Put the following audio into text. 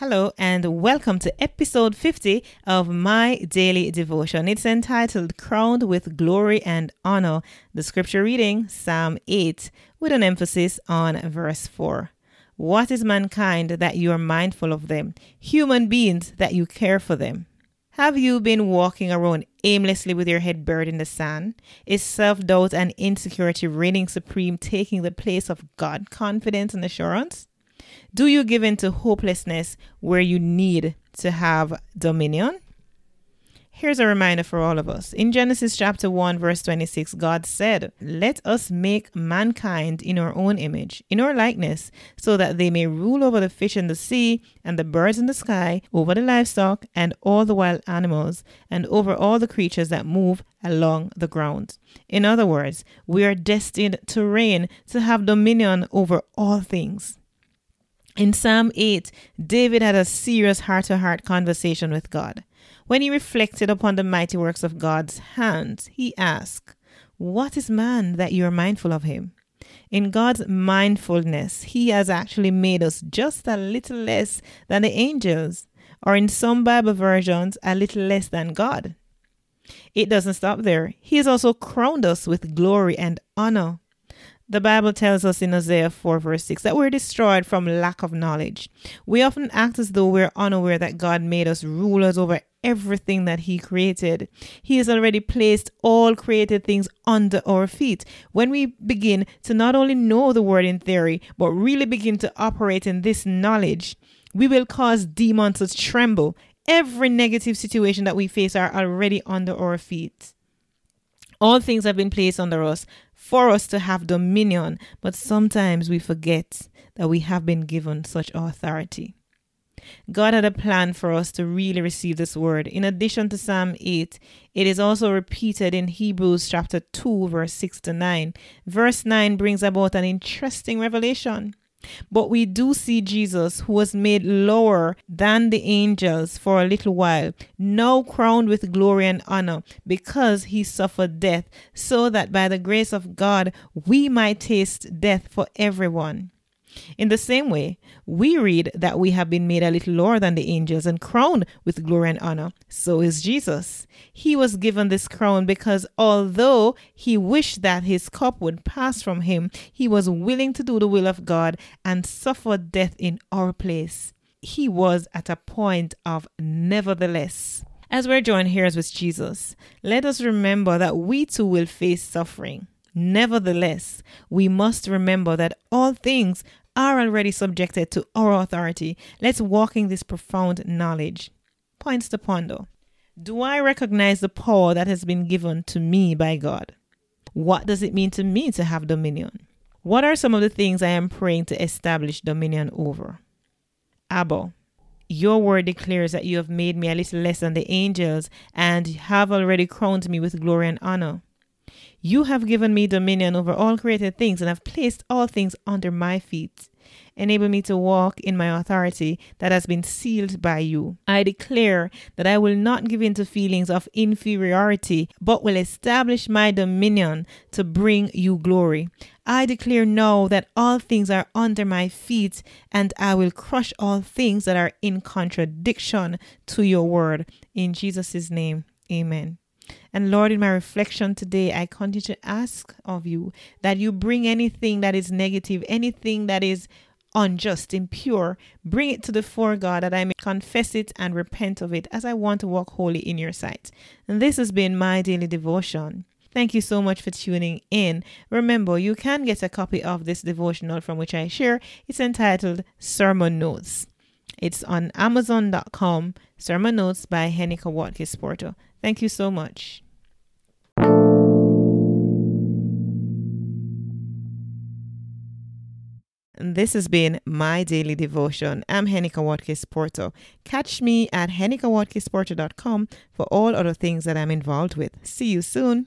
Hello, and welcome to episode 50 of my daily devotion. It's entitled Crowned with Glory and Honor. The scripture reading, Psalm 8, with an emphasis on verse 4. What is mankind that you are mindful of them? Human beings that you care for them. Have you been walking around aimlessly with your head buried in the sand? Is self doubt and insecurity reigning supreme, taking the place of God confidence and assurance? Do you give in to hopelessness where you need to have dominion? Here's a reminder for all of us. In Genesis chapter 1, verse 26, God said, Let us make mankind in our own image, in our likeness, so that they may rule over the fish in the sea, and the birds in the sky, over the livestock, and all the wild animals, and over all the creatures that move along the ground. In other words, we are destined to reign, to have dominion over all things. In Psalm 8, David had a serious heart to heart conversation with God. When he reflected upon the mighty works of God's hands, he asked, What is man that you are mindful of him? In God's mindfulness, he has actually made us just a little less than the angels, or in some Bible versions, a little less than God. It doesn't stop there. He has also crowned us with glory and honor. The Bible tells us in Isaiah 4, verse 6, that we're destroyed from lack of knowledge. We often act as though we're unaware that God made us rulers over everything that He created. He has already placed all created things under our feet. When we begin to not only know the word in theory, but really begin to operate in this knowledge, we will cause demons to tremble. Every negative situation that we face are already under our feet. All things have been placed under us for us to have dominion, but sometimes we forget that we have been given such authority. God had a plan for us to really receive this word. In addition to Psalm 8, it is also repeated in Hebrews chapter 2, verse 6 to 9. Verse 9 brings about an interesting revelation. But we do see Jesus, who was made lower than the angels for a little while, now crowned with glory and honor, because he suffered death, so that by the grace of God we might taste death for everyone. In the same way, we read that we have been made a little lower than the angels and crowned with glory and honor. So is Jesus. He was given this crown because although he wished that his cup would pass from him, he was willing to do the will of God and suffer death in our place. He was at a point of nevertheless. As we're joined here with Jesus, let us remember that we too will face suffering. Nevertheless, we must remember that all things are already subjected to our authority. Let's walk in this profound knowledge. Points to ponder. Do I recognize the power that has been given to me by God? What does it mean to me to have dominion? What are some of the things I am praying to establish dominion over? Abba, your word declares that you have made me a little less than the angels and have already crowned me with glory and honor. You have given me dominion over all created things and have placed all things under my feet. Enable me to walk in my authority that has been sealed by you. I declare that I will not give in to feelings of inferiority, but will establish my dominion to bring you glory. I declare now that all things are under my feet, and I will crush all things that are in contradiction to your word. In Jesus' name, amen. And Lord, in my reflection today, I continue to ask of you that you bring anything that is negative, anything that is unjust, impure, bring it to the fore, God, that I may confess it and repent of it as I want to walk holy in your sight. And this has been my daily devotion. Thank you so much for tuning in. Remember, you can get a copy of this devotional from which I share. It's entitled Sermon Notes. It's on Amazon.com. Sermon Notes by Henika Watkins Porto. Thank you so much. This has been my daily devotion. I'm Henika Watkis Porto. Catch me at henikawatkisporto.com for all other things that I'm involved with. See you soon.